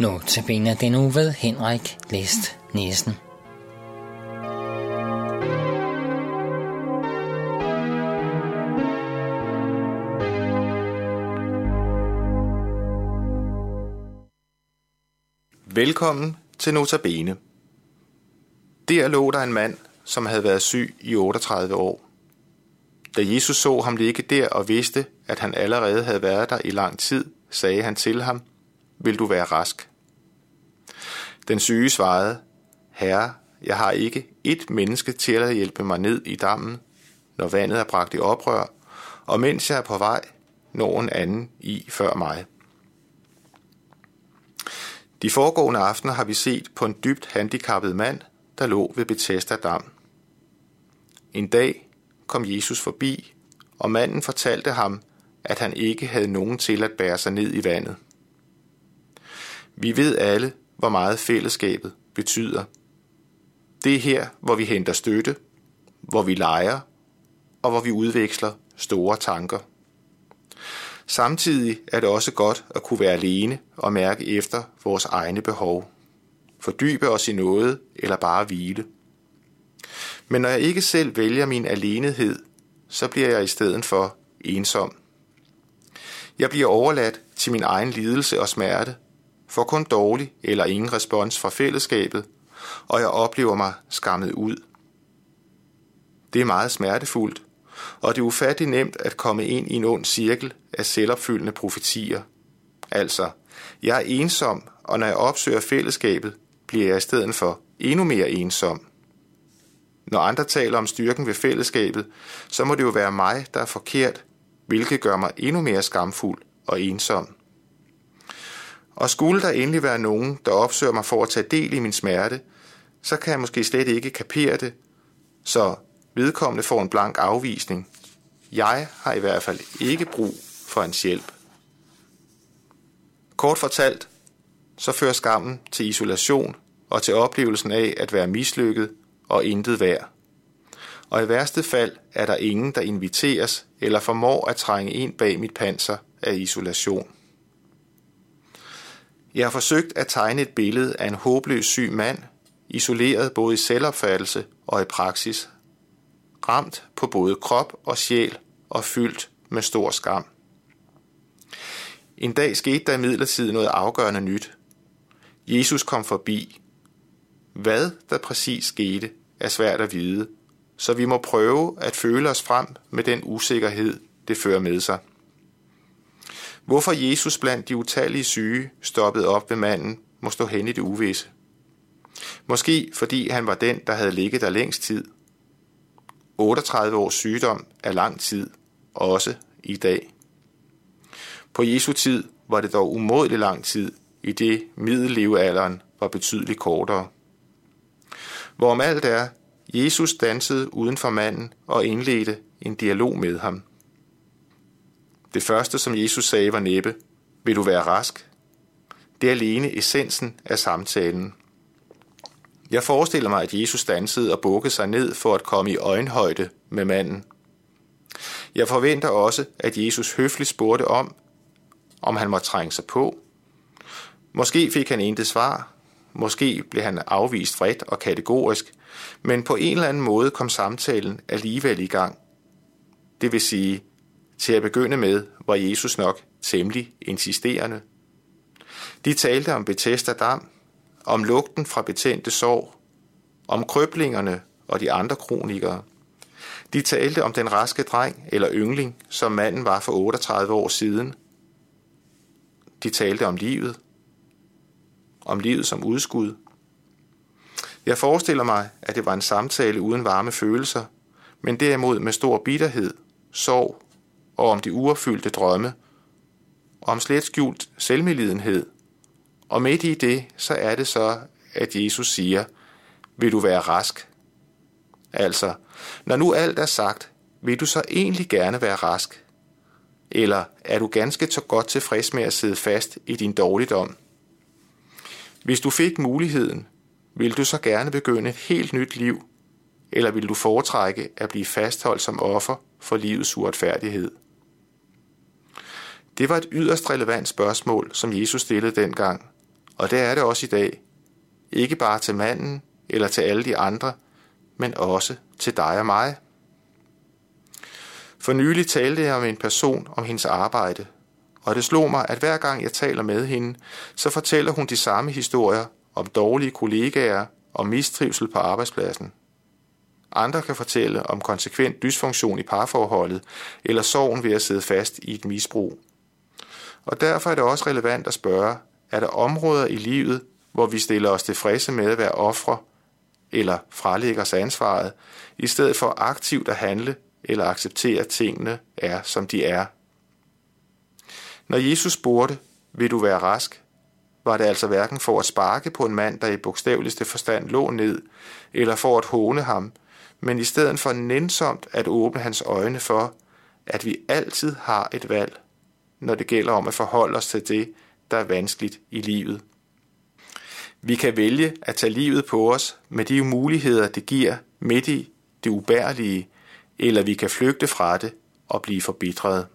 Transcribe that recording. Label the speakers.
Speaker 1: Nu tabiner den uge ved Henrik Læst Nielsen.
Speaker 2: Velkommen til Notabene. Der lå der en mand, som havde været syg i 38 år. Da Jesus så ham ligge der og vidste, at han allerede havde været der i lang tid, sagde han til ham, vil du være rask? Den syge svarede, Herre, jeg har ikke et menneske til at hjælpe mig ned i dammen, når vandet er bragt i oprør, og mens jeg er på vej, når en anden i før mig. De foregående aftener har vi set på en dybt handicappet mand, der lå ved Bethesda Dam. En dag kom Jesus forbi, og manden fortalte ham, at han ikke havde nogen til at bære sig ned i vandet. Vi ved alle, hvor meget fællesskabet betyder. Det er her, hvor vi henter støtte, hvor vi leger, og hvor vi udveksler store tanker. Samtidig er det også godt at kunne være alene og mærke efter vores egne behov. Fordybe os i noget eller bare hvile. Men når jeg ikke selv vælger min alenehed, så bliver jeg i stedet for ensom. Jeg bliver overladt til min egen lidelse og smerte, får kun dårlig eller ingen respons fra fællesskabet, og jeg oplever mig skammet ud. Det er meget smertefuldt, og det er ufattelig nemt at komme ind i en ond cirkel af selvopfyldende profetier. Altså, jeg er ensom, og når jeg opsøger fællesskabet, bliver jeg i stedet for endnu mere ensom. Når andre taler om styrken ved fællesskabet, så må det jo være mig, der er forkert, hvilket gør mig endnu mere skamfuld og ensom. Og skulle der endelig være nogen, der opsøger mig for at tage del i min smerte, så kan jeg måske slet ikke kapere det, så vedkommende får en blank afvisning. Jeg har i hvert fald ikke brug for en hjælp. Kort fortalt, så fører skammen til isolation og til oplevelsen af at være mislykket og intet værd. Og i værste fald er der ingen, der inviteres eller formår at trænge ind bag mit panser af isolation. Jeg har forsøgt at tegne et billede af en håbløs syg mand, isoleret både i selvopfattelse og i praksis, ramt på både krop og sjæl og fyldt med stor skam. En dag skete der imidlertid noget afgørende nyt. Jesus kom forbi. Hvad der præcis skete, er svært at vide, så vi må prøve at føle os frem med den usikkerhed, det fører med sig. Hvorfor Jesus blandt de utallige syge stoppede op ved manden, må stå hen i det uvisse. Måske fordi han var den, der havde ligget der længst tid. 38 års sygdom er lang tid, også i dag. På Jesu tid var det dog umådelig lang tid, i det middellevealderen var betydeligt kortere. Hvorom alt er, Jesus dansede uden for manden og indledte en dialog med ham. Det første, som Jesus sagde, var næppe, vil du være rask? Det er alene essensen af samtalen. Jeg forestiller mig, at Jesus dansede og bukkede sig ned for at komme i øjenhøjde med manden. Jeg forventer også, at Jesus høfligt spurgte om, om han måtte trænge sig på. Måske fik han intet svar, måske blev han afvist vredt og kategorisk, men på en eller anden måde kom samtalen alligevel i gang. Det vil sige, til at begynde med var Jesus nok temmelig insisterende. De talte om Bethesda Dam, om lugten fra betændte sår, om krøblingerne og de andre kronikere. De talte om den raske dreng eller yngling, som manden var for 38 år siden. De talte om livet, om livet som udskud. Jeg forestiller mig, at det var en samtale uden varme følelser, men derimod med stor bitterhed, sorg og om de uopfyldte drømme, om slet skjult selvmelidenhed. Og midt i det, så er det så, at Jesus siger, vil du være rask? Altså, når nu alt er sagt, vil du så egentlig gerne være rask? Eller er du ganske så godt tilfreds med at sidde fast i din dårligdom? Hvis du fik muligheden, vil du så gerne begynde et helt nyt liv, eller vil du foretrække at blive fastholdt som offer for livets uretfærdighed? Det var et yderst relevant spørgsmål, som Jesus stillede dengang, Og det er det også i dag. Ikke bare til manden eller til alle de andre, men også til dig og mig. For nylig talte jeg med en person om hendes arbejde, og det slog mig, at hver gang jeg taler med hende, så fortæller hun de samme historier om dårlige kollegaer og mistrivsel på arbejdspladsen. Andre kan fortælle om konsekvent dysfunktion i parforholdet eller sorgen ved at sidde fast i et misbrug. Og derfor er det også relevant at spørge, er der områder i livet, hvor vi stiller os tilfredse med at være ofre eller fralægger os ansvaret, i stedet for aktivt at handle eller acceptere, at tingene er, som de er. Når Jesus spurgte, vil du være rask, var det altså hverken for at sparke på en mand, der i bogstaveligste forstand lå ned, eller for at håne ham, men i stedet for nænsomt at åbne hans øjne for, at vi altid har et valg, når det gælder om at forholde os til det, der er vanskeligt i livet. Vi kan vælge at tage livet på os med de muligheder, det giver midt i det ubærlige, eller vi kan flygte fra det og blive forbitrede.